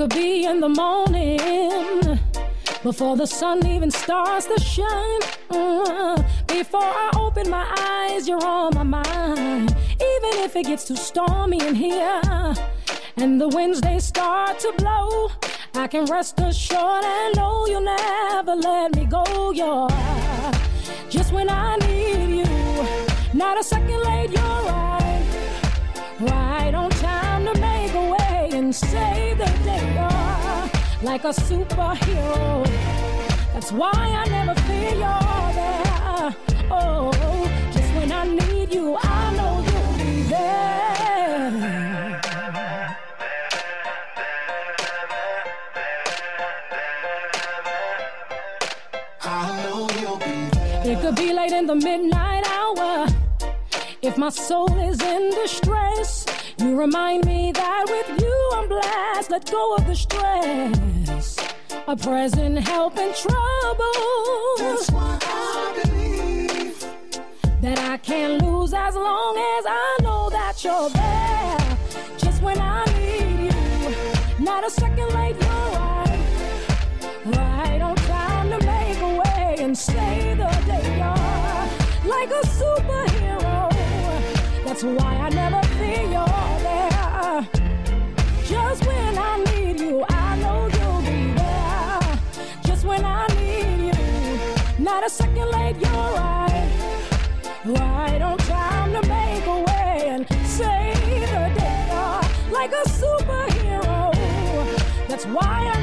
could be in the morning before the sun even starts to shine. Uh, before I open my eyes, you're on my mind. Even if it gets too stormy in here and the winds they start to blow, I can rest assured and know you'll never let me go. You're just when I need you, not a second late. You're right, right on time to make a way and save the like a superhero. That's why I never fear you're there. Oh, just when I need you, I know you'll be there. I know you'll be there. It could be late in the midnight hour. If my soul is in distress, you remind me that with you I'm blessed. Let go of the stress. A present help in trouble. That's why I believe. that I can't lose as long as I know that you're there. Just when I need you, not a second late, you're right. Right on time to make a way and save the day. You're like a superhero. That's why I never feel you're there. Just when I need you, I know you'll be there. Just when I need you, not a second late, you're right. Right on time to make a way and save the day. Like a superhero. That's why I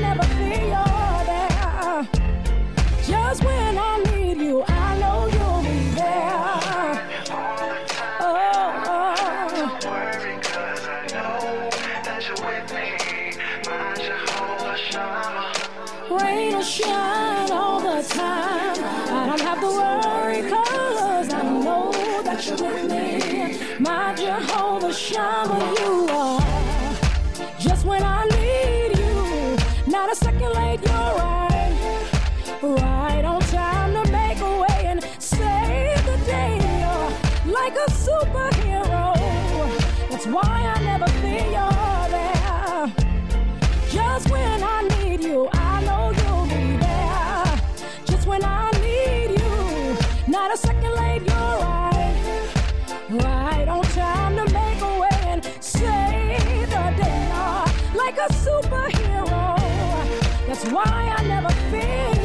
why I never feel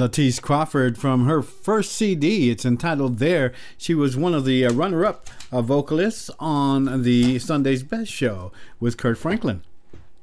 Latice Crawford from her first CD. It's entitled There. She was one of the uh, runner up uh, vocalists on the Sunday's Best show with Kirk Franklin.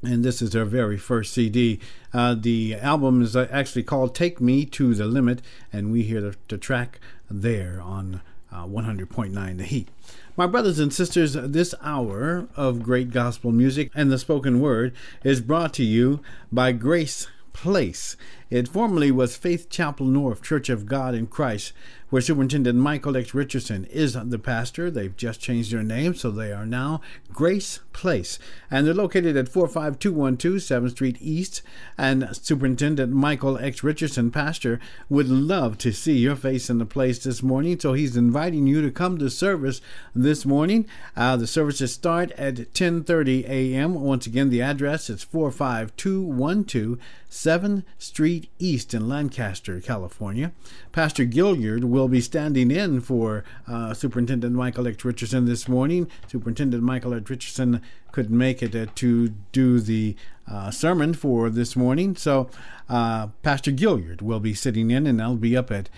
And this is her very first CD. Uh, the album is uh, actually called Take Me to the Limit, and we hear the, the track there on uh, 100.9 The Heat. My brothers and sisters, this hour of great gospel music and the spoken word is brought to you by Grace Place. It formerly was Faith Chapel North Church of God in Christ, where Superintendent Michael X. Richardson is the pastor. They've just changed their name, so they are now Grace Place. And they're located at 45212 7th Street East. And Superintendent Michael X. Richardson, pastor, would love to see your face in the place this morning, so he's inviting you to come to service this morning. Uh, the services start at 10:30 a.m. Once again, the address is 45212 7th Street East in Lancaster, California. Pastor Guillard will be standing in for uh, Superintendent Michael X. Richardson this morning. Superintendent Michael X. Richardson couldn't make it uh, to do the uh, sermon for this morning, so uh, Pastor Guillard will be sitting in, and I'll be up at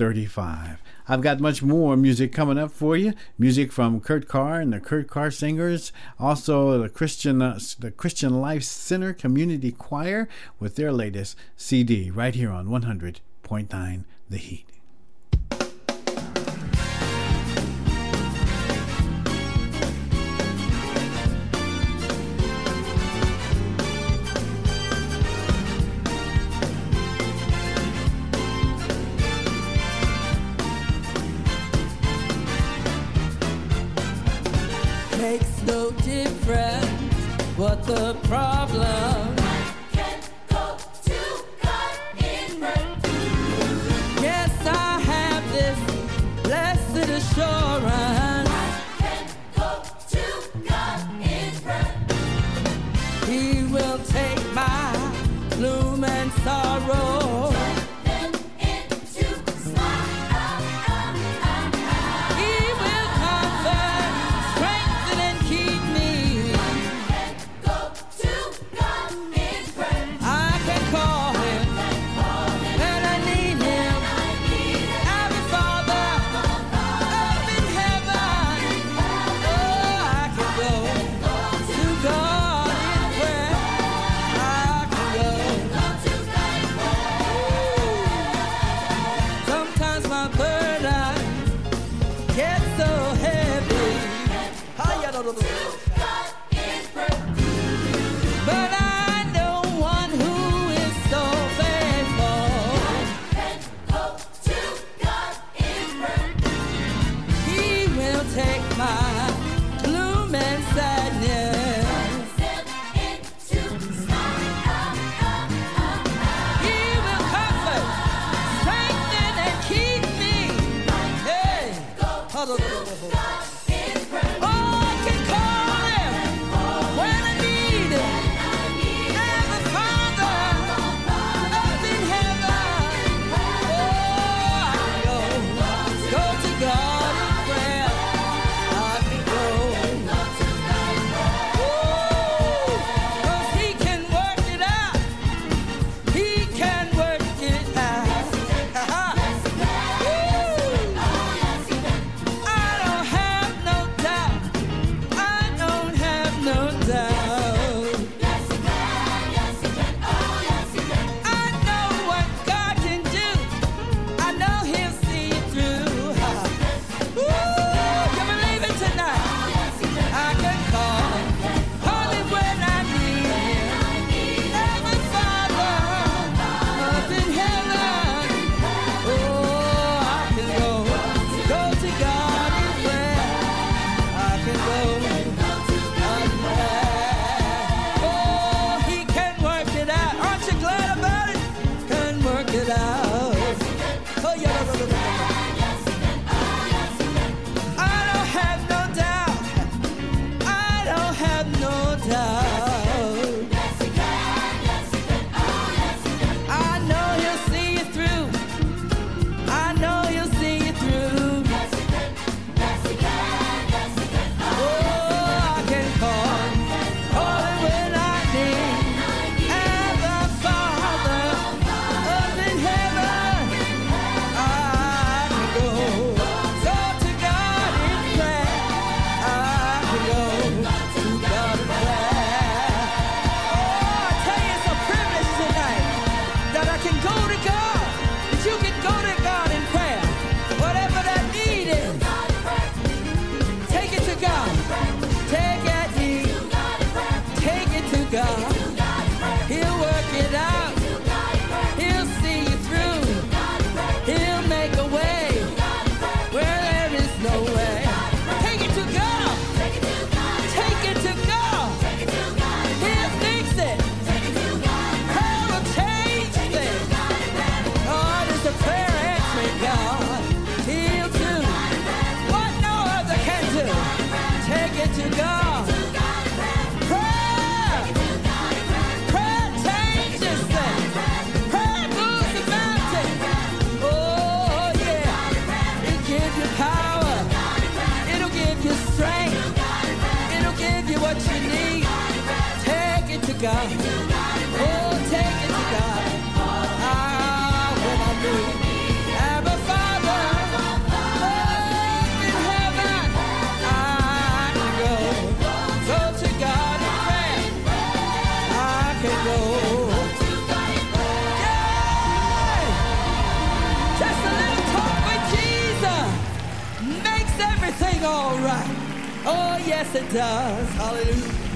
8:35. I've got much more music coming up for you. Music from Kurt Carr and the Kurt Carr Singers, also the Christian uh, the Christian Life Center Community Choir with their latest CD right here on 100.9 The Heat. friends what the problem. Yes, I have this blessed assurance. He will take my gloom and sorrow. yes it does. Hallelujah.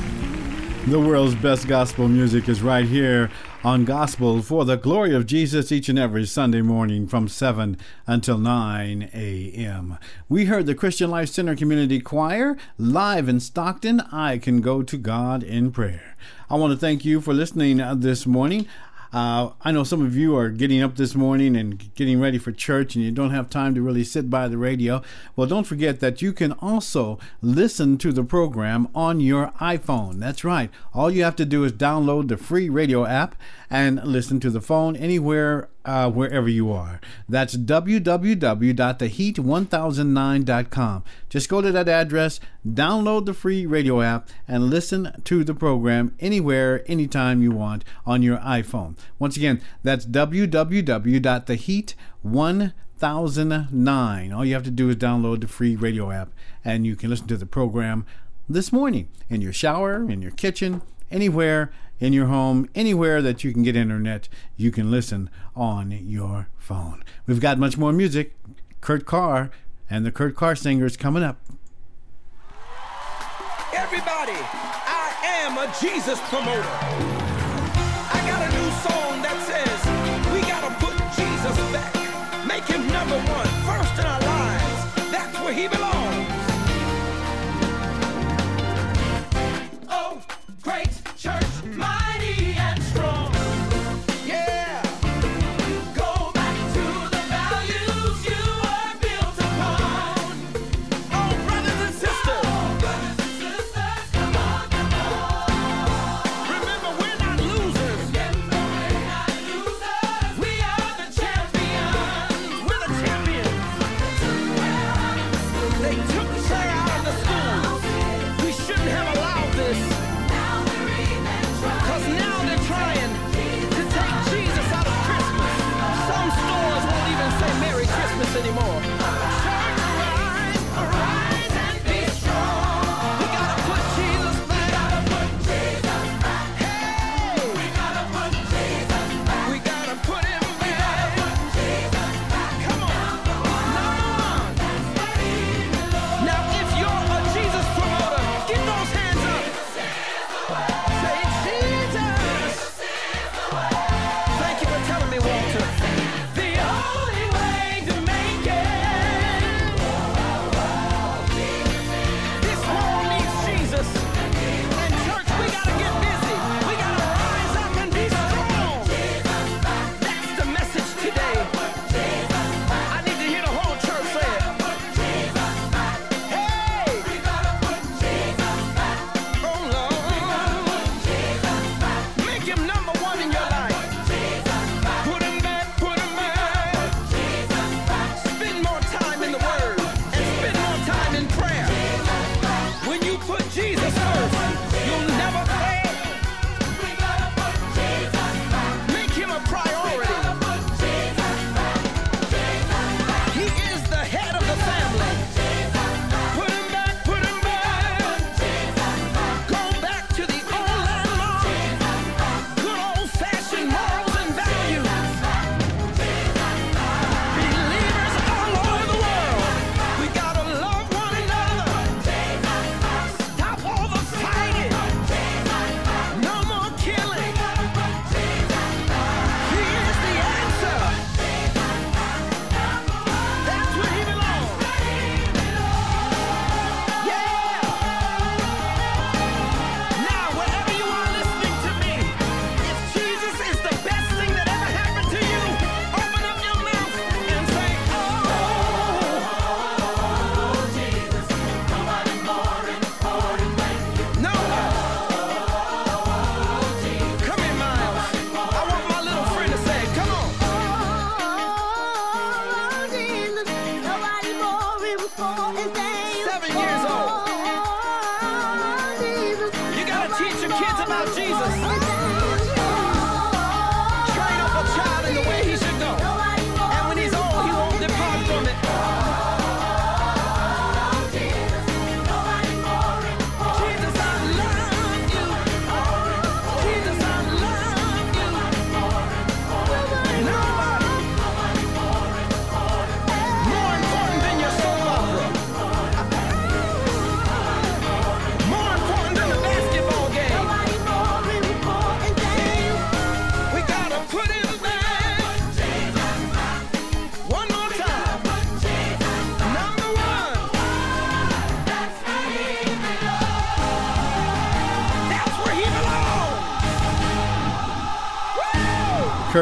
The world's best gospel music is right here on Gospel for the Glory of Jesus each and every Sunday morning from 7 until 9 a.m. We heard the Christian Life Center Community Choir live in Stockton. I can go to God in prayer. I want to thank you for listening uh, this morning. Uh, I know some of you are getting up this morning and getting ready for church and you don't have time to really sit by the radio. Well, don't forget that you can also listen to the program on your iPhone. That's right. All you have to do is download the free radio app and listen to the phone anywhere, uh, wherever you are. That's www.theheat1009.com. Just go to that address, download the free radio app, and listen to the program anywhere, anytime you want on your iPhone. Once again, that's www.theheat1009. All you have to do is download the free radio app, and you can listen to the program this morning in your shower, in your kitchen, anywhere in your home, anywhere that you can get internet, you can listen on your phone. We've got much more music. Kurt Carr and the Kurt Carr Singers coming up. Everybody, I am a Jesus promoter. I got a new song that says we gotta put Jesus back, make him number one, first in our lives. That's where he belongs.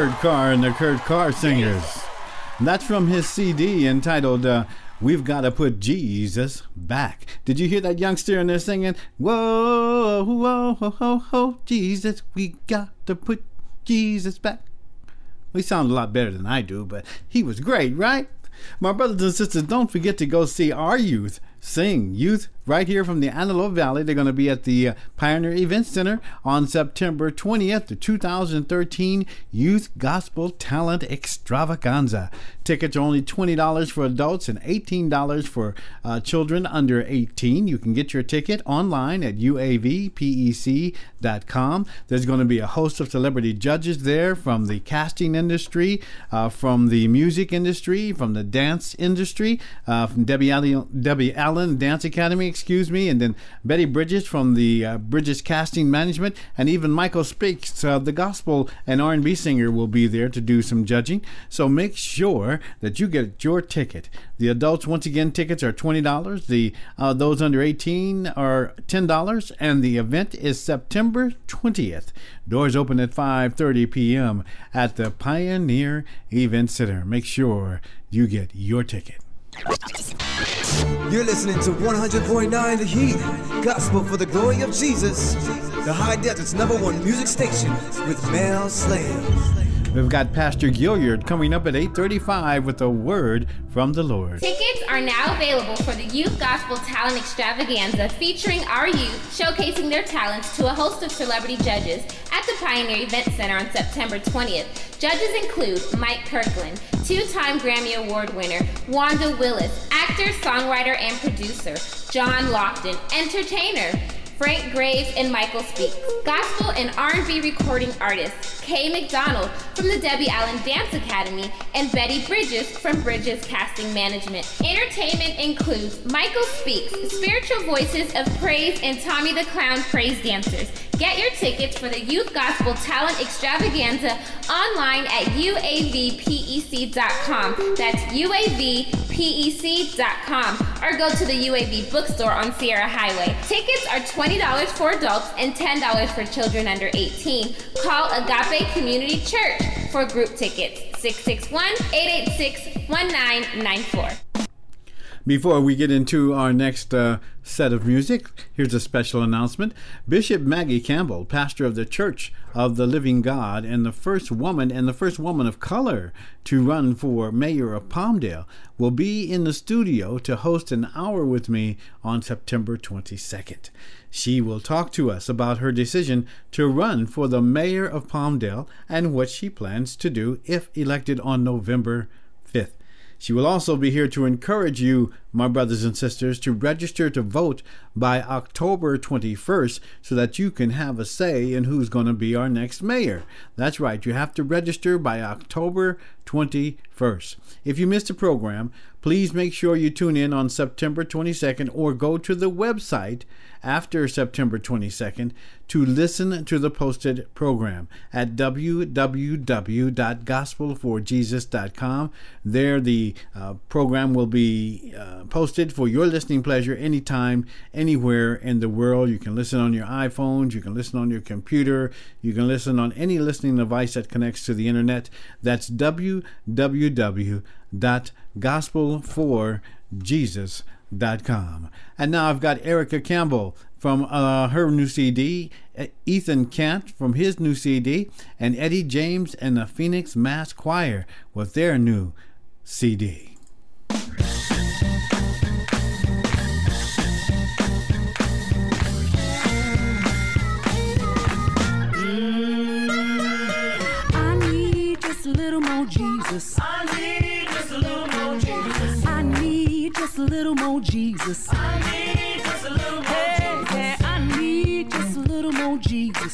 Kurt Carr and the Kurt Carr Singers. That's from his CD entitled uh, We've Got to Put Jesus Back. Did you hear that youngster in there singing? Whoa, whoa, whoa, whoa, whoa, Jesus, we got to put Jesus back. He sounded a lot better than I do, but he was great, right? My brothers and sisters, don't forget to go see our youth sing. Youth right here from the Antelope Valley. They're going to be at the uh, Pioneer Event Center on September 20th, the 2013 Youth Gospel Talent Extravaganza. Tickets are only $20 for adults and $18 for uh, children under 18. You can get your ticket online at uavpec.com. There's going to be a host of celebrity judges there from the casting industry, uh, from the music industry, from the dance industry, uh, from Debbie Allen, Debbie Allen Dance Academy, excuse me, and then Betty Bridges from the uh, Bridges Casting Management, and even Michael Speaks, uh, the gospel and R&B singer, will be there to do some judging. So make sure that you get your ticket. The adults, once again, tickets are twenty dollars. The uh, those under eighteen are ten dollars, and the event is September twentieth. Doors open at five thirty p.m. at the Pioneer Event Center. Make sure you get your ticket. You're listening to 100.9 The Heat, Gospel for the Glory of Jesus, the High Desert's number one music station with Mel Slade. We've got Pastor Guillard coming up at 8:35 with a word from the Lord. Tickets are now available for the Youth Gospel Talent Extravaganza featuring our youth showcasing their talents to a host of celebrity judges at the Pioneer Event Center on September 20th. Judges include Mike Kirkland, two-time Grammy Award winner, Wanda Willis, actor, songwriter, and producer, John Lofton, entertainer, Frank Graves and Michael Speaks. Gospel and R&B recording artists Kay McDonald from the Debbie Allen Dance Academy and Betty Bridges from Bridges Casting Management. Entertainment includes Michael Speaks, spiritual voices of praise and Tommy the Clown praise dancers. Get your tickets for the Youth Gospel Talent Extravaganza online at uavpec.com. That's uavpec.com or go to the UAV bookstore on Sierra Highway. Tickets are $20 for adults and $10 for children under 18. Call Agape Community Church for group tickets 661 886 1994. Before we get into our next uh, set of music, here's a special announcement. Bishop Maggie Campbell, pastor of the Church of the Living God, and the first woman and the first woman of color to run for mayor of Palmdale, will be in the studio to host an hour with me on September 22nd. She will talk to us about her decision to run for the mayor of Palmdale and what she plans to do if elected on November 5th. She will also be here to encourage you, my brothers and sisters, to register to vote by October 21st so that you can have a say in who's going to be our next mayor. That's right, you have to register by October 21st. If you missed the program, please make sure you tune in on September 22nd or go to the website after September 22nd to listen to the posted program at www.gospelforjesus.com. There, the uh, program will be uh, posted for your listening pleasure anytime, anywhere in the world. You can listen on your iPhones, you can listen on your computer, you can listen on any listening device that connects to the internet. That's www.gospelforjesus.com. And now I've got Erica Campbell from uh, her new CD, Ethan Kent from his new CD, and Eddie James and the Phoenix Mass Choir with their new CD. I need just a little more Jesus. I need just a little more Jesus. I need just a little more Jesus. I need more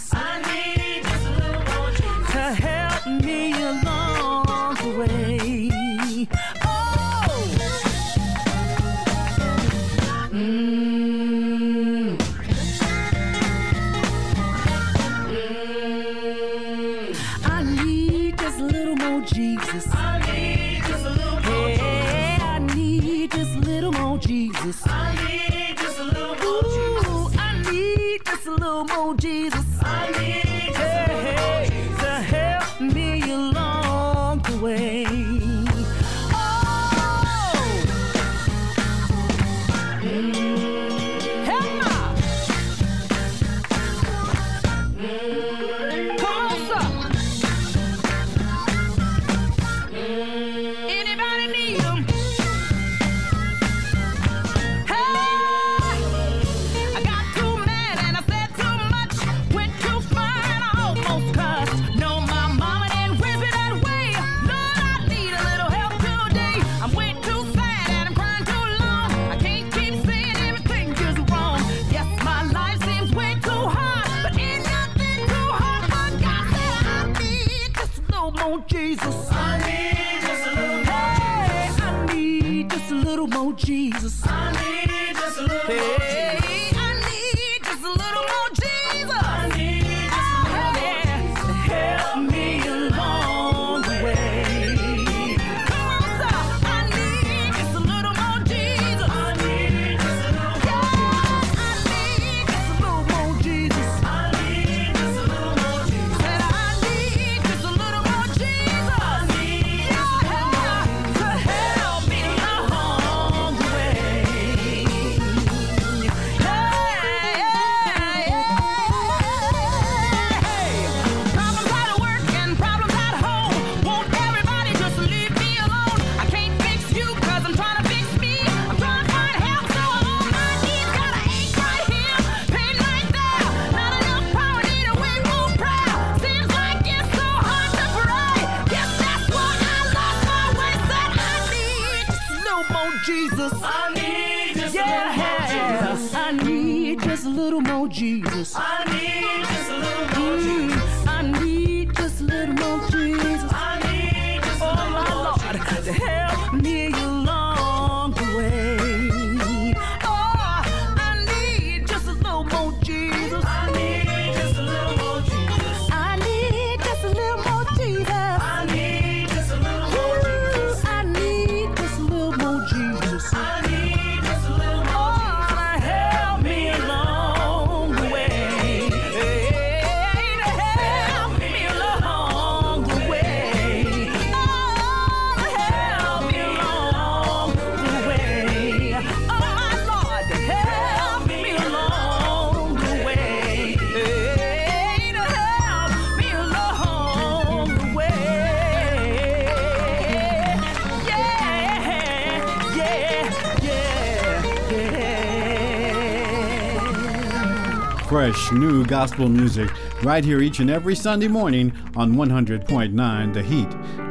gospel music right here each and every Sunday morning on 100.9 The Heat.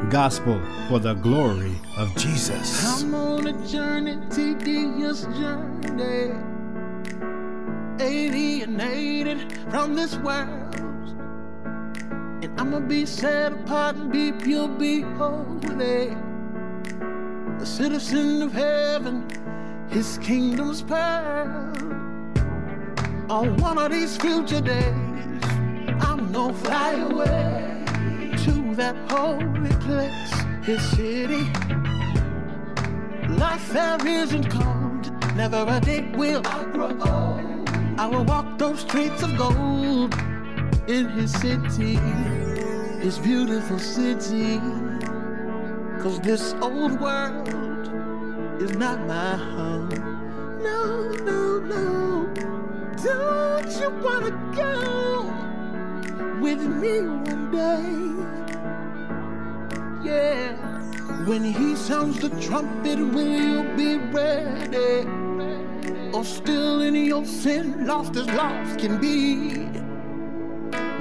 Gospel for the glory of Jesus. I'm on a journey, tedious journey. Alienated from this world. And I'ma be set apart and be pure, be holy. A citizen of heaven, his kingdom's pearl. On one of these future days, I'm gonna fly away to that holy place, his city. Life there isn't cold, never a day will I grow old. I will walk those streets of gold in his city, his beautiful city. Cause this old world is not my home. No, no, no. Don't you wanna go with me one day? Yeah. When he sounds the trumpet, will you be ready? Or still in your sin, lost as lost can be?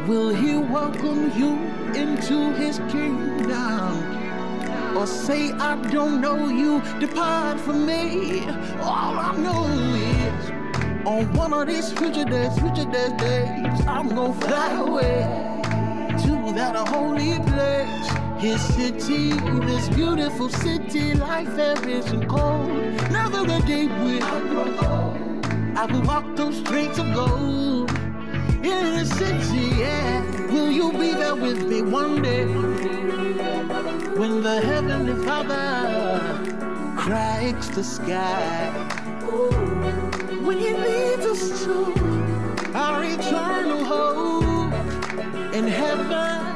Will he welcome you into his kingdom? Or say, I don't know you, depart from me. All I know is, on one of these future days, future days, days, I'm gonna fly away to that holy place. His city, this beautiful city, life there isn't cold. Never a day will. I will walk those streets of gold in the city, yeah. Will you be there with me one day? When the heavenly Father cracks the sky. When he leads us to our eternal hope in heaven.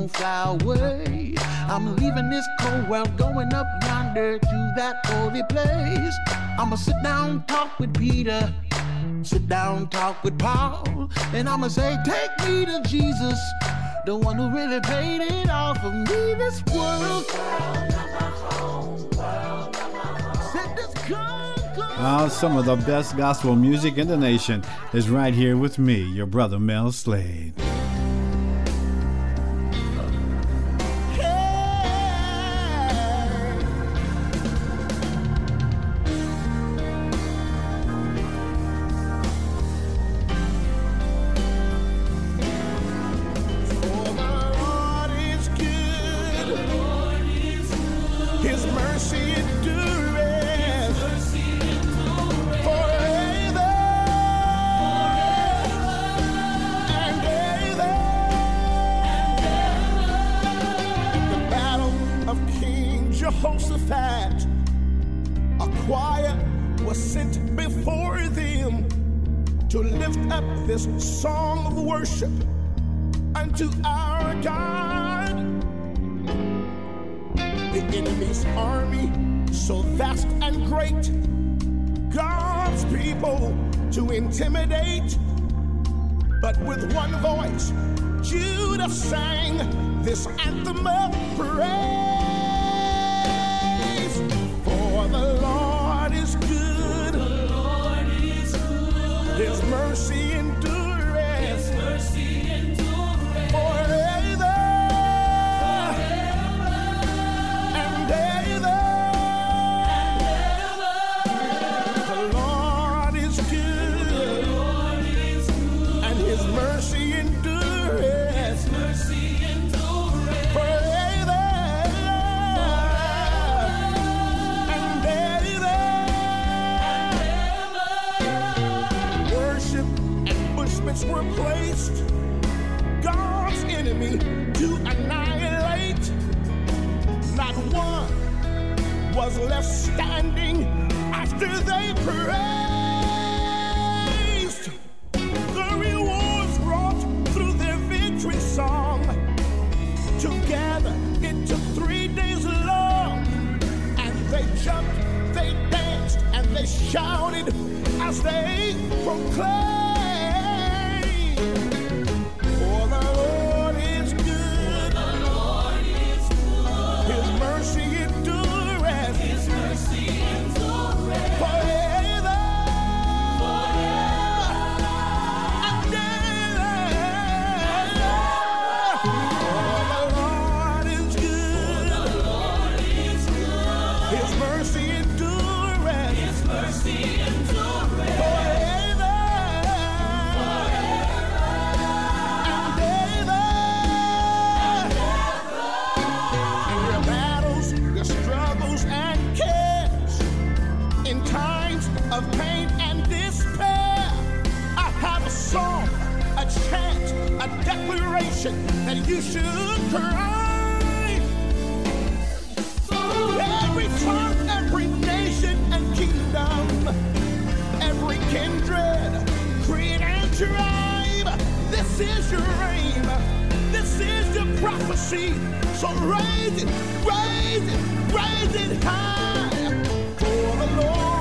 I'm fly away. I'm leaving this cold world, going up yonder to that holy place. I'ma sit down, talk with Peter, sit down, talk with Paul, and I'ma say, take me to Jesus, the one who really paid it all for me. This world. Oh, some of the best gospel music in the nation is right here with me, your brother Mel Slade. This song of worship unto our God. The enemy's army, so vast and great, God's people to intimidate. But with one voice, Judah sang this anthem of praise. For the Lord is good. His mercy endureth. As they proclaimed. For you should cry. Every tongue, every nation and kingdom, every kindred, creed and tribe. This is your aim. This is your prophecy. So raise it, raise it, raise it high. For the Lord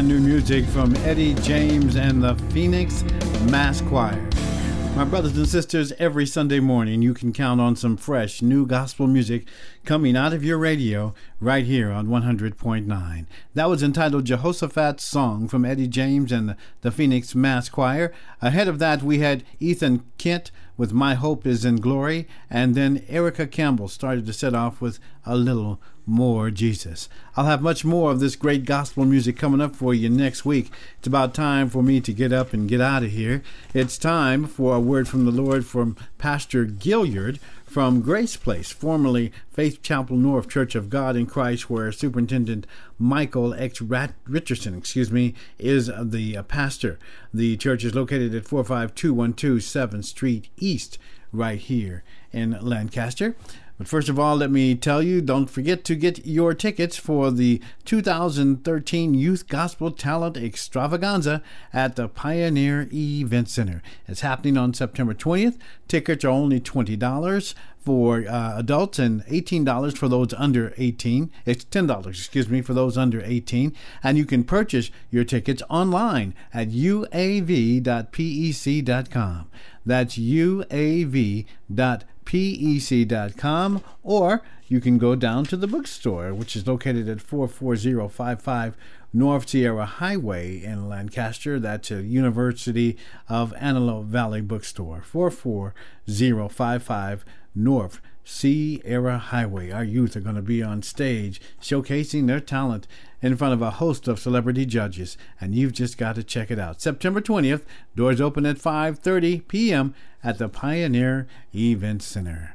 Brand new music from Eddie James and the Phoenix Mass Choir. My brothers and sisters, every Sunday morning you can count on some fresh new gospel music coming out of your radio right here on 100.9. That was entitled Jehoshaphat's Song from Eddie James and the, the Phoenix Mass Choir. Ahead of that, we had Ethan Kent with My Hope is in Glory, and then Erica Campbell started to set off with A Little More Jesus. I'll have much more of this great gospel music coming up for you next week. It's about time for me to get up and get out of here. It's time for a word from the Lord from Pastor Guillard from Grace Place, formerly Faith Chapel North Church of God in Christ, where Superintendent Michael X. Rat- Richardson, excuse me, is the uh, pastor. The church is located at 45212 7th Street East, right here in Lancaster. But first of all, let me tell you don't forget to get your tickets for the 2013 Youth Gospel Talent Extravaganza at the Pioneer Event Center. It's happening on September 20th. Tickets are only $20 for uh, adults and $18 for those under 18. It's $10, excuse me, for those under 18. And you can purchase your tickets online at uav.pec.com. That's uav.pec.com. Pec.com, or you can go down to the bookstore, which is located at 44055 North Sierra Highway in Lancaster. That's a University of Antelope Valley bookstore, 44055 North Sierra Highway. Our youth are going to be on stage showcasing their talent in front of a host of celebrity judges, and you've just got to check it out. September 20th, doors open at 5:30 p.m. at the Pioneer Event Center.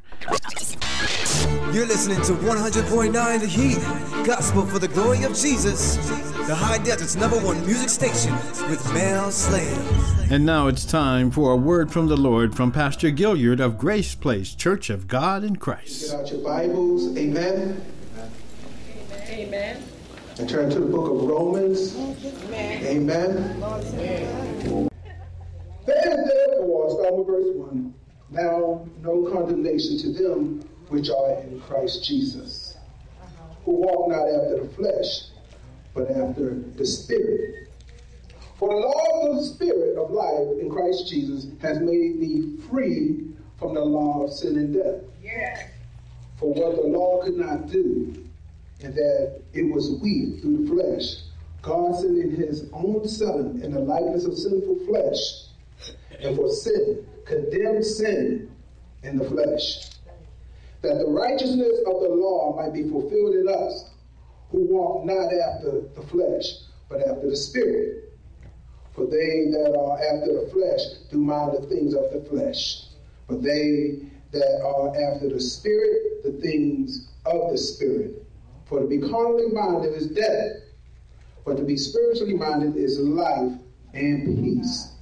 You're listening to 100.9 The Heat, Gospel for the Glory of Jesus, the High Desert's number one music station with Mel Slade. And now it's time for a word from the Lord from Pastor Guillard of Grace Place Church of God in Christ. Get out your Bibles, amen. Amen. And turn to the book of Romans, amen. There is therefore, start with verse 1, now no condemnation to them which are in Christ Jesus, who walk not after the flesh, but after the Spirit. For the law of the Spirit of life in Christ Jesus has made me free from the law of sin and death. Yes. For what the law could not do, and that it was we through the flesh, God sending his own Son in the likeness of sinful flesh, and for sin, condemned sin in the flesh, that the righteousness of the law might be fulfilled in us, who walk not after the flesh, but after the Spirit. For they that are after the flesh do mind the things of the flesh, but they that are after the Spirit, the things of the Spirit. For to be carnally minded is death, but to be spiritually minded is life and peace.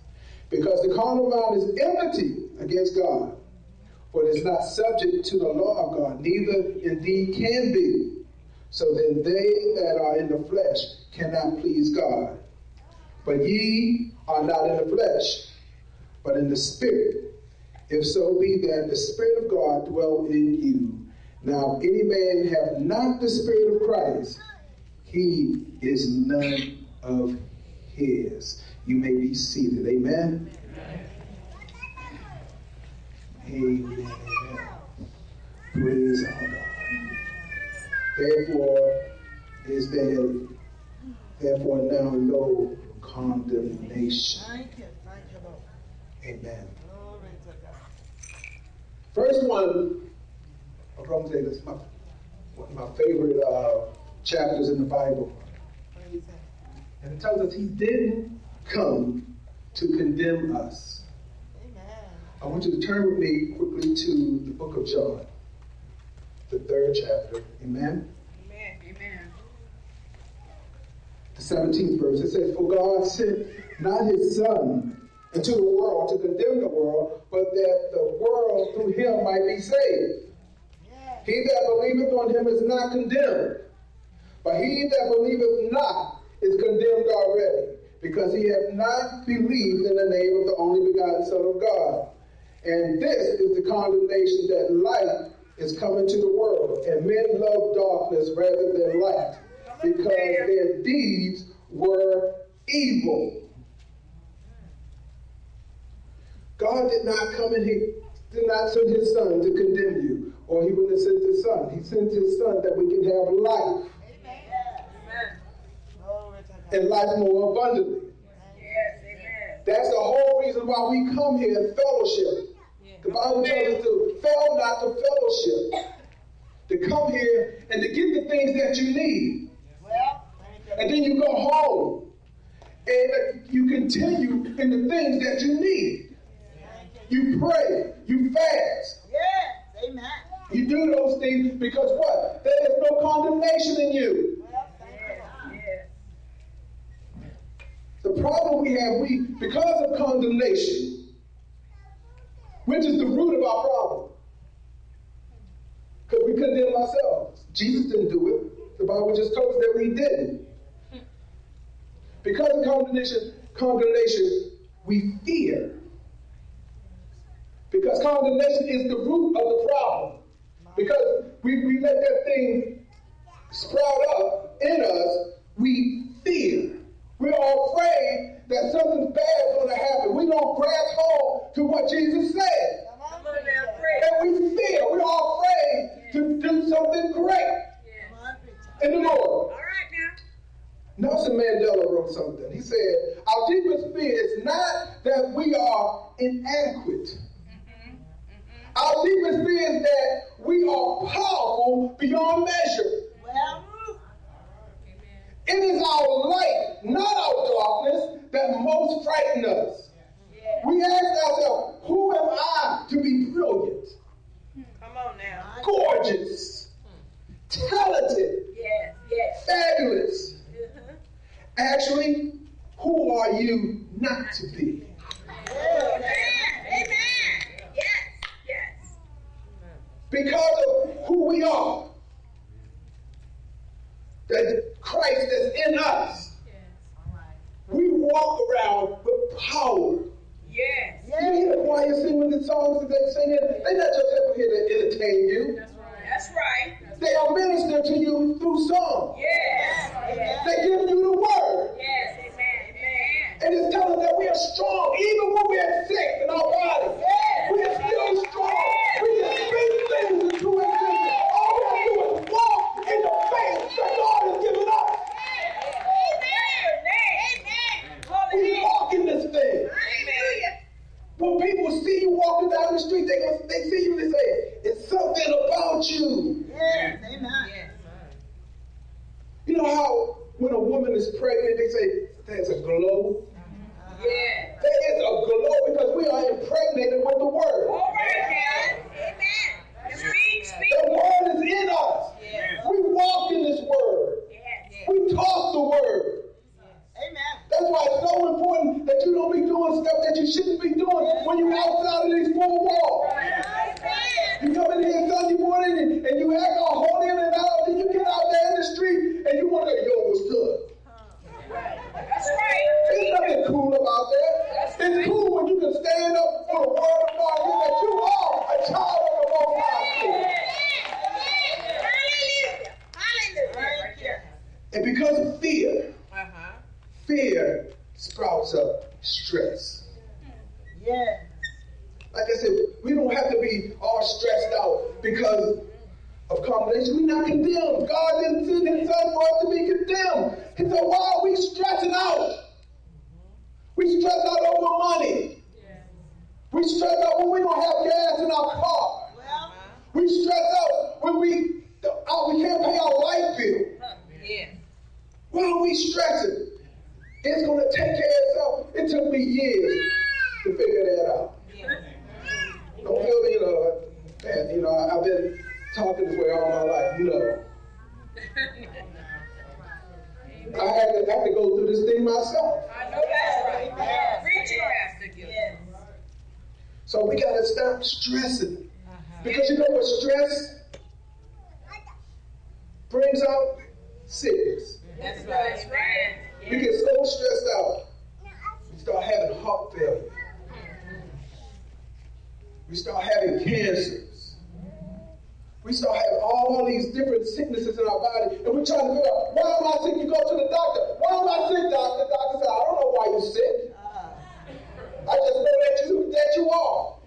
Because the carnal mind is enmity against God, for it is not subject to the law of God, neither indeed can be. So then they that are in the flesh cannot please God. But ye are not in the flesh, but in the spirit. If so be that the Spirit of God dwell in you. Now, if any man have not the Spirit of Christ, he is none of his. You may be seated. Amen. Amen. Amen. Praise our God. Therefore is there therefore now no condemnation. Thank you. Thank you, Lord. Amen. Glory to God. First one, Going say this, my, one of my favorite uh, chapters in the Bible. And it tells us he didn't come to condemn us. Amen. I want you to turn with me quickly to the book of John, the third chapter. Amen. Amen. Amen. The 17th verse. It says, For God sent not his Son into the world to condemn the world, but that the world through him might be saved. He that believeth on him is not condemned, but he that believeth not is condemned already, because he hath not believed in the name of the only begotten Son of God. And this is the condemnation that light is coming to the world, and men love darkness rather than light, because their deeds were evil. God did not come and he did not send his son to condemn you, or he wouldn't have sent his son. He sent his son that we can have life Amen. Glory to God. and life more abundantly. Yes. Amen. That's the whole reason why we come here in fellowship. The Bible tells us to fail not to fellowship. To come here and to get the things that you need. Well, thank you. And then you go home and you continue in the things that you need. You pray, you fast. Yes. Amen. You do those things because what? There is no condemnation in you. The problem we have, we because of condemnation, which is the root of our problem. Because we condemn ourselves. Jesus didn't do it. The Bible just told us that we didn't. Because of condemnation, condemnation, we fear. Because condemnation is the root of the problem. Because we, we let that thing sprout up in us, we fear. We're all afraid that something bad is going to happen. We don't grasp hold to what Jesus said. Come on now. Pray. And we fear. We're all afraid to do something great Come on, preacher. in the Lord. All right now. Nelson Mandela wrote something. He said, Our deepest fear is not that we are inadequate. Our deepest fear is that we are powerful beyond measure. Well, It is our light, not our darkness, that most frighten us. We ask ourselves, who am I to be brilliant, come on now. gorgeous, talented, Yes. Yes. fabulous? Uh-huh. Actually, who are you not to be? Amen. Amen. Yes. Yes. Because of who we are. That Christ is in us. All right. We walk around with power. Yes. You hear the choir singing the songs that they sing it. They're not just up here to entertain you. That's right. That's right. That's they are minister to you through song. Yes. Amen. They give you the word. Yes. Amen. Amen. And it's telling us that we are strong even when we're sick in our bodies. We are still strong. We can speak things into existence. All we have to do is walk in the faith that God has given us. We walk in this thing. When people see you walking down the street, they gonna, they see you and they say, it's something about you. Yes. Amen. You know how when a woman is pregnant, they say there's a glow? Mm-hmm. Yes. There is a glow because we are impregnated with the word. All right now. Amen. Speak. Speak. The word is in us. Yes. We walk in this And doing stuff that you shouldn't be doing when you're outside of these four walls. You come in here Sunday morning and, and you act all holy.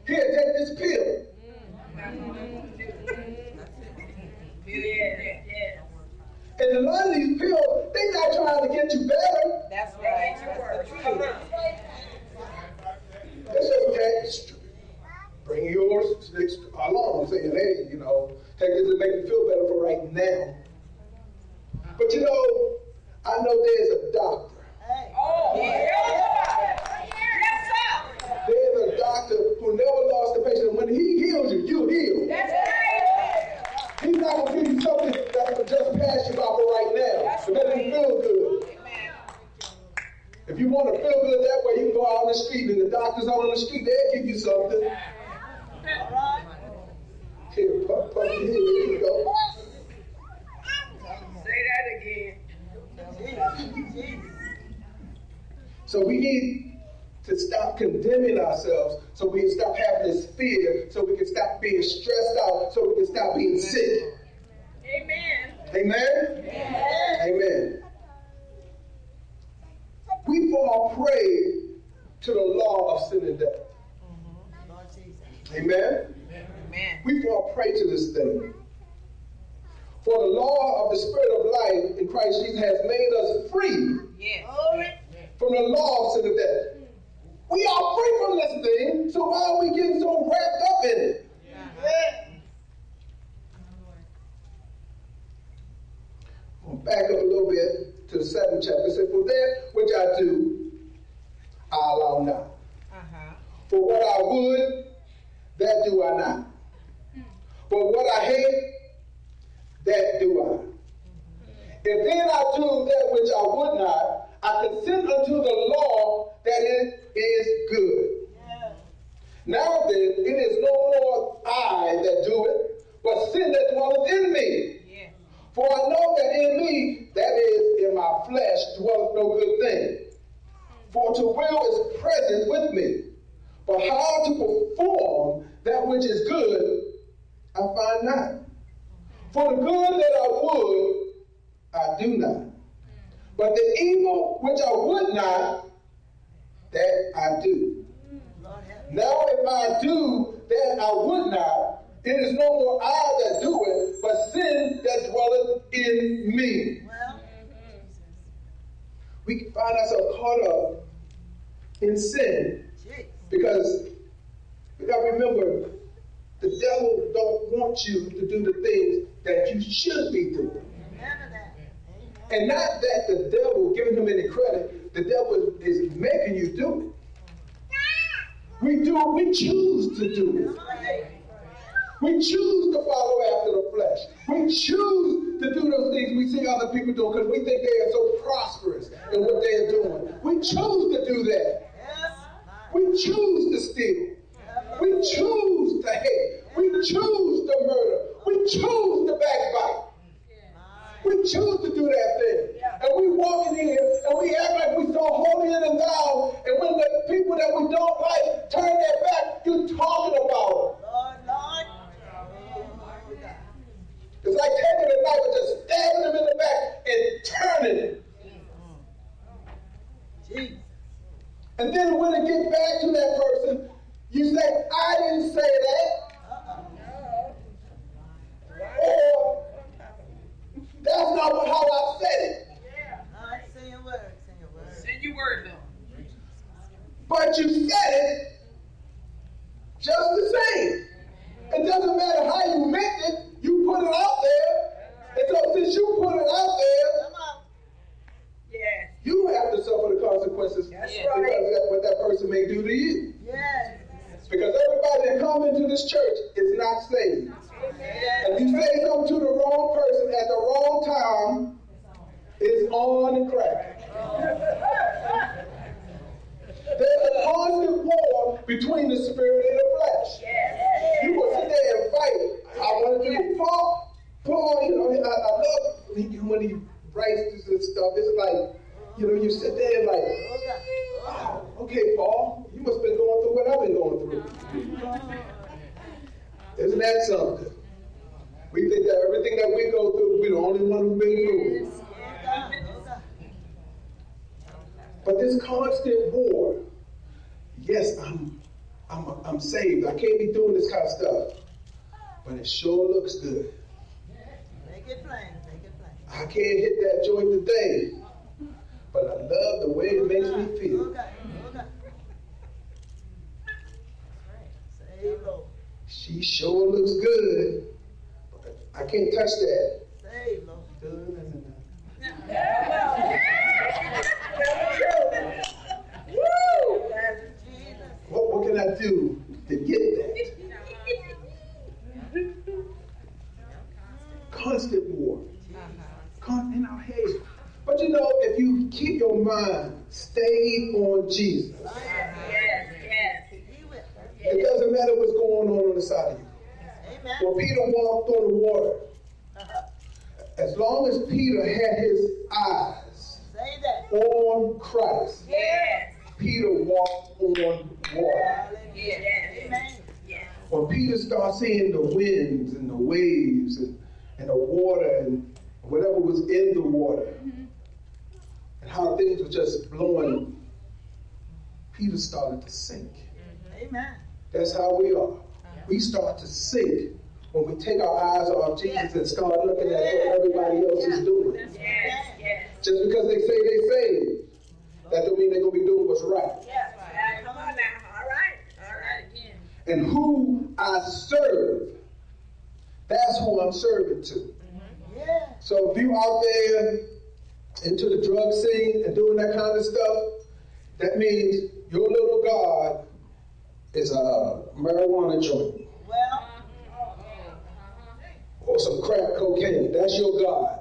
Here, take this pill. Yeah, yeah, yeah. And a lot of these pills, they not trying to get you better. That's right. That's the truth. It's just that bring yours along, saying, hey, you know, take this to make you feel better for right now. But you know, I know there's a doctor. Oh, yeah. Yes, sir. There's a doctor who never lost a patient. And when he heals you, you heal. That's right. He's not gonna give you something that will just pass you by for right now. To make you feel good. Amen. If you want to feel good that way, you can go out on the street and the doctors out on the street, they'll give you something. All right. Here, pump, pump, here, here you go. Say that again. So we need to stop condemning ourselves so we can stop having this fear, so we can stop being stressed out, so we can stop being sick. Amen. Amen? Amen. We fall prey to the law of sin and death. Amen? Amen. We fall prey to this thing. For the law of the Spirit of life in Christ Jesus has made us free Yes. from the law of sin and death. We are free from this thing, so why are we getting so wrapped up in it? I'll back up a little bit to the seventh chapter. It said, For that which I do, I allow not. Uh-huh. For what I would, that do I not. But what I hate, that do I. If then I do that which I would not, I consent unto the law that it is good. Now then, it is no more I that do it, but sin that dwelleth in me. Yeah. For I know that in me, that is, in my flesh, dwelleth no good thing. For to will is present with me. But how to perform that which is good, I find not. For the good that I would, I do not. But the evil which I would not, that I do. Now if I do that I would not, it is no more I that do it, but sin that dwelleth in me. Well, We find ourselves caught up in sin because we gotta remember the devil don't want you to do the things that you should be doing. And not that the devil giving him any credit, the devil is making you do it. We do it, we choose to do it. We choose to follow after the flesh. We choose to do those things we see other people doing because we think they are so prosperous in what they are doing. We choose to do that. We choose to steal. We choose to hate. We choose to murder. We choose to backbite. We choose to do that thing. Yeah. And we walk in here and we act like we're so holy and thou. And when the people that we don't like turn their back, you're talking about them. Lord, Lord. It's like taking a knife and just stabbing them in the back and turning it. Jesus. And then when it gets back to that person, you say, I didn't say it, But you know, if you keep your mind stayed on Jesus, Yes. Yes. it doesn't matter what's going on on the side of you. When Peter walked on the water, as long as Peter had his eyes Say that. on Christ, Yes. Peter walked on water. Yes. Amen. When Peter started seeing the winds and the waves and, and the water and whatever was in the water, and how things were just blowing, Peter started to sink. Mm-hmm. Amen. That's how we are. We start to sink when we take our eyes off Jesus and start looking at what everybody else is doing. Yes. Yes. Just because they say they saved, that don't mean they're gonna be doing what's right. Yes. Come on now. All right. All right. Again. And who I serve, that's who I'm serving to. Yeah. So if you out there into the drug scene and doing that kind of stuff, that means your little God is a marijuana joint Well. or some crack cocaine. That's your God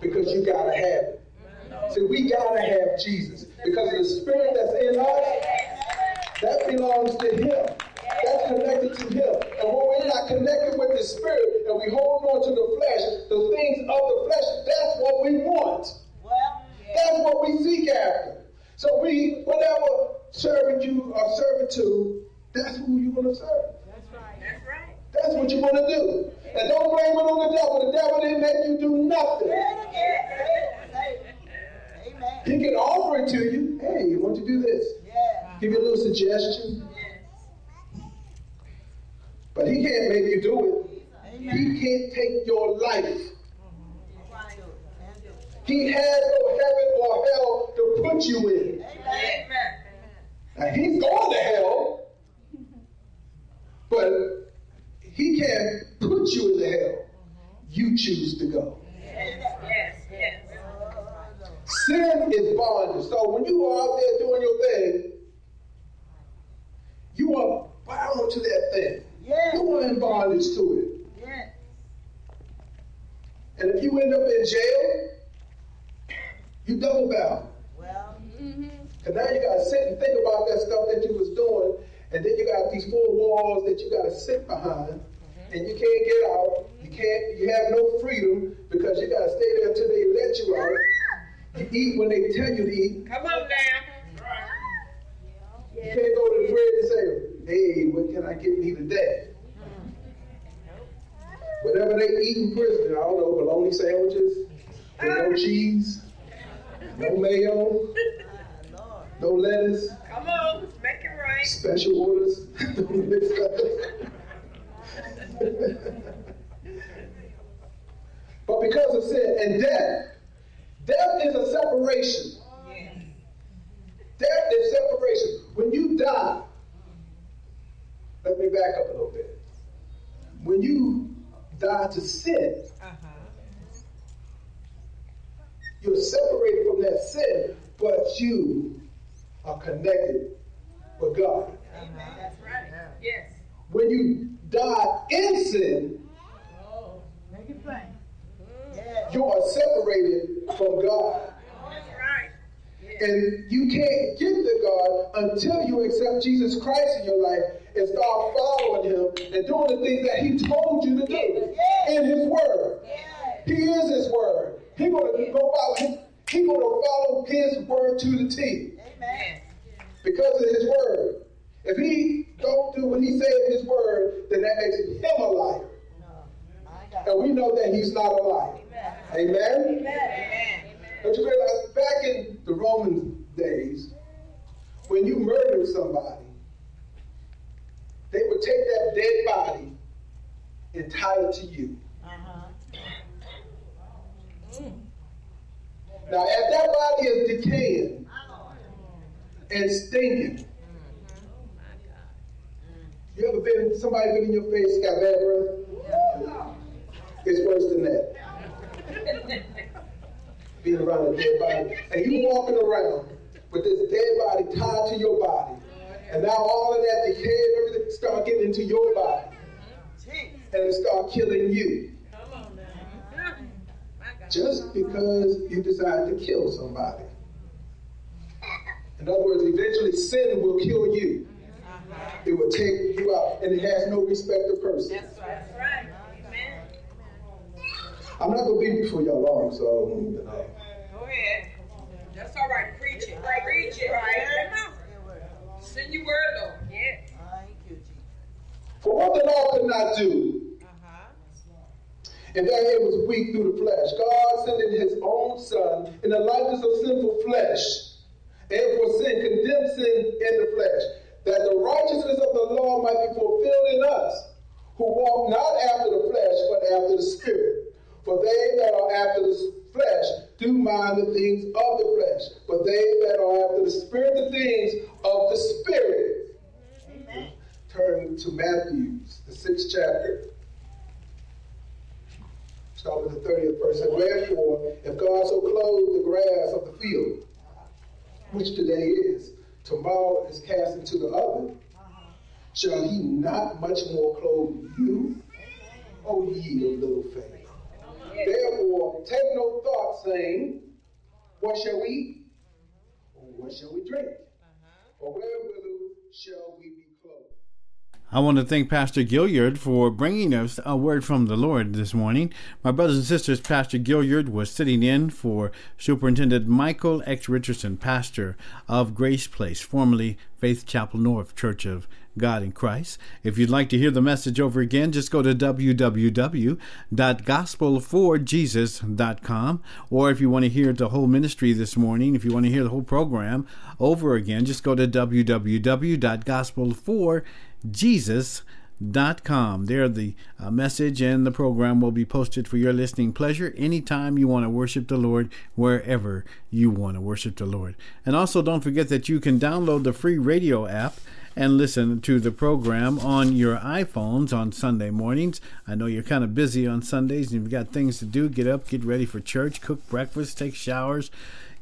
because you gotta have it. See, we gotta have Jesus because the spirit that's in us, that belongs to Him. That's connected to Him. And when we're not connected with the spirit and we hold on to the flesh, the things of the flesh, that's what we want. Well. That's what we seek after. So we, whatever servant you are serving to, that's who you're going to serve. That's right. That's right. That's what you're going to do. And don't blame it on the devil. The devil didn't make you do nothing. Amen. He can offer it to you. Hey, you want to do this? Yeah. Give you a little suggestion. But he can't make you do it. He can't take your life. He has no heaven or hell to put you in. Amen. Now, he's going to hell, but he can't put you in the hell. You choose to go. Yes. Yes. Yes. Sin is bondage. So when you are out there doing your thing, you are bound to that thing. Yeah. You are in bondage to it. Yeah. And if you end up in jail, you double bound. Well. Mm-hmm. Because now you got to sit and think about that stuff that you was doing, and then you got these four walls that you got to sit behind, mm-hmm. and you can't get out. You can't. You have no freedom because you got to stay there until they let you out. Ah! You eat when they tell you to eat. Come on now. You can't go to the fridge and say, "Hey, what can I get me today?" Mm-hmm. Whatever they eat in prison, I don't know, bologna sandwiches, ah! with no cheese, no mayo, no lettuce. Come on, make it right. Special orders. but because of sin and death, death is a separation. Death is separation. When you die, let me back up a little bit. When you die to sin, uh-huh. You're separated from that sin, but you are connected with God. That's right. Yes. When you die in sin, Make it plain. you are separated from God. And you can't get to God until you accept Jesus Christ in your life and start following Him and doing the things that He told you to do in His Word. He is His Word. He gonna go follow His, He gonna follow His Word to the T Amen. because of His Word. If He don't do what He said in His Word, then that makes Him a liar. And we know that He's not a liar. Amen. Amen. Don't you realize back in the Roman days, when you murdered somebody, they would take that dead body and tie it to you. Uh-huh. Mm. Now, as that body is decaying and stinking, mm. you ever been somebody been in your face got bad breath? It's worse than that. Being around a dead body, and you walking around with this dead body tied to your body, and now all of that decay and everything start getting into your body, mm-hmm. and it start killing you just because you decide to kill somebody. In other words, eventually sin will kill you. It will take you out, and it has no respect of person. That's right. Amen. I'm not gonna be before y'all long, so you know. Go ahead. That's all right. Preach it. Right. Preach it. Right. Send your word, Lord. Yeah. Thank you, Jesus. For what the law could not do, and that it was weak through the flesh, God sending his own son in the likeness of sinful flesh, and for sin, condemned sin in the flesh, that the righteousness of the law might be fulfilled in us, who walk not after the flesh, but after the spirit. For they that are after the flesh do mind the things of the flesh, but they that are after the spirit, the things of the spirit. Amen. Turn to Matthew, the sixth chapter. Start with the 30th verse. And wherefore, if God so clothed the grass of the field, which today is, tomorrow is cast into the oven, shall he not much more clothe you, O ye of little faith? Therefore, take no thought, saying, What shall we eat? Or what shall we drink? Or wherewithal shall we be? I want to thank Pastor Guillard for bringing us a word from the Lord this morning. My brothers and sisters, Pastor Guillard was sitting in for Superintendent Michael X. Richardson, pastor of Grace Place, formerly Faith Chapel North Church of God in Christ. If you'd like to hear the message over again, just go to www.gospelforjesus.com. Or if you want to hear the whole ministry this morning, if you want to hear the whole program over again, just go to www.gospelforjesus.com. There, the uh, message and the program will be posted for your listening pleasure anytime you want to worship the Lord, wherever you want to worship the Lord. And also, don't forget that you can download the free radio app and listen to the program on your iPhones on Sunday mornings. I know you're kind of busy on Sundays and you've got things to do. Get up, get ready for church, cook breakfast, take showers.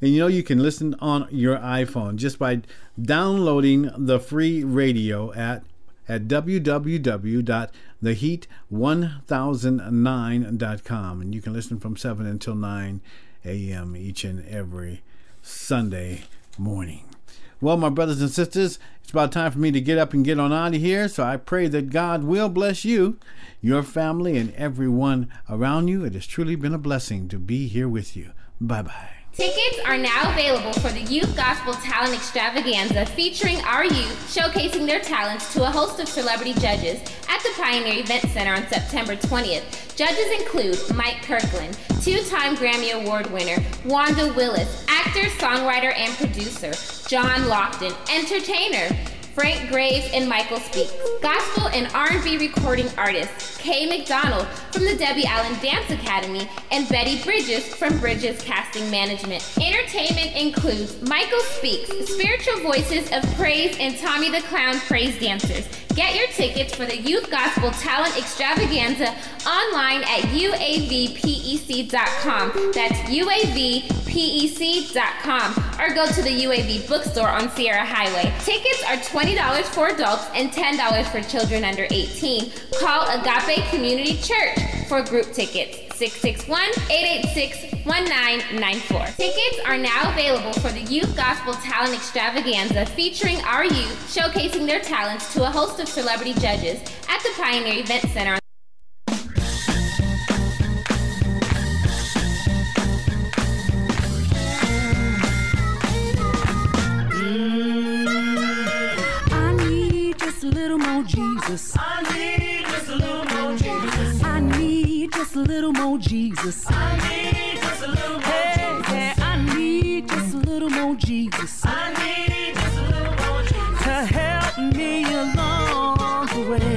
And you know you can listen on your iPhone just by downloading the free radio at at www.theheat1009.com and you can listen from 7 until 9 a.m. each and every Sunday morning. Well, my brothers and sisters, it's about time for me to get up and get on out of here. So I pray that God will bless you, your family, and everyone around you. It has truly been a blessing to be here with you. Bye bye. Tickets are now available for the Youth Gospel Talent Extravaganza featuring our youth showcasing their talents to a host of celebrity judges at the Pioneer Event Center on September 20th. Judges include Mike Kirkland, two time Grammy Award winner, Wanda Willis, actor, songwriter, and producer, John Lofton, entertainer. Frank Graves and Michael Speaks. Gospel and R&B recording artists Kay McDonald from the Debbie Allen Dance Academy and Betty Bridges from Bridges Casting Management. Entertainment includes Michael Speaks, Spiritual Voices of Praise and Tommy the Clown Praise Dancers. Get your tickets for the Youth Gospel Talent Extravaganza online at uavpec.com. That's uavpec.com. Or go to the UAV bookstore on Sierra Highway. Tickets are $20 for adults and $10 for children under 18. Call Agape Community Church for group tickets. 661-886-1994. Tickets are now available for the Youth Gospel Talent Extravaganza featuring our youth showcasing their talents to a host of celebrity judges at the Pioneer Event Center. Little more Jesus. I need just a little more Jesus. I need just a little more Jesus. I need just a little more Jesus. Hey, I need just a little more Jesus. I need just a little more Jesus. To help me along the way.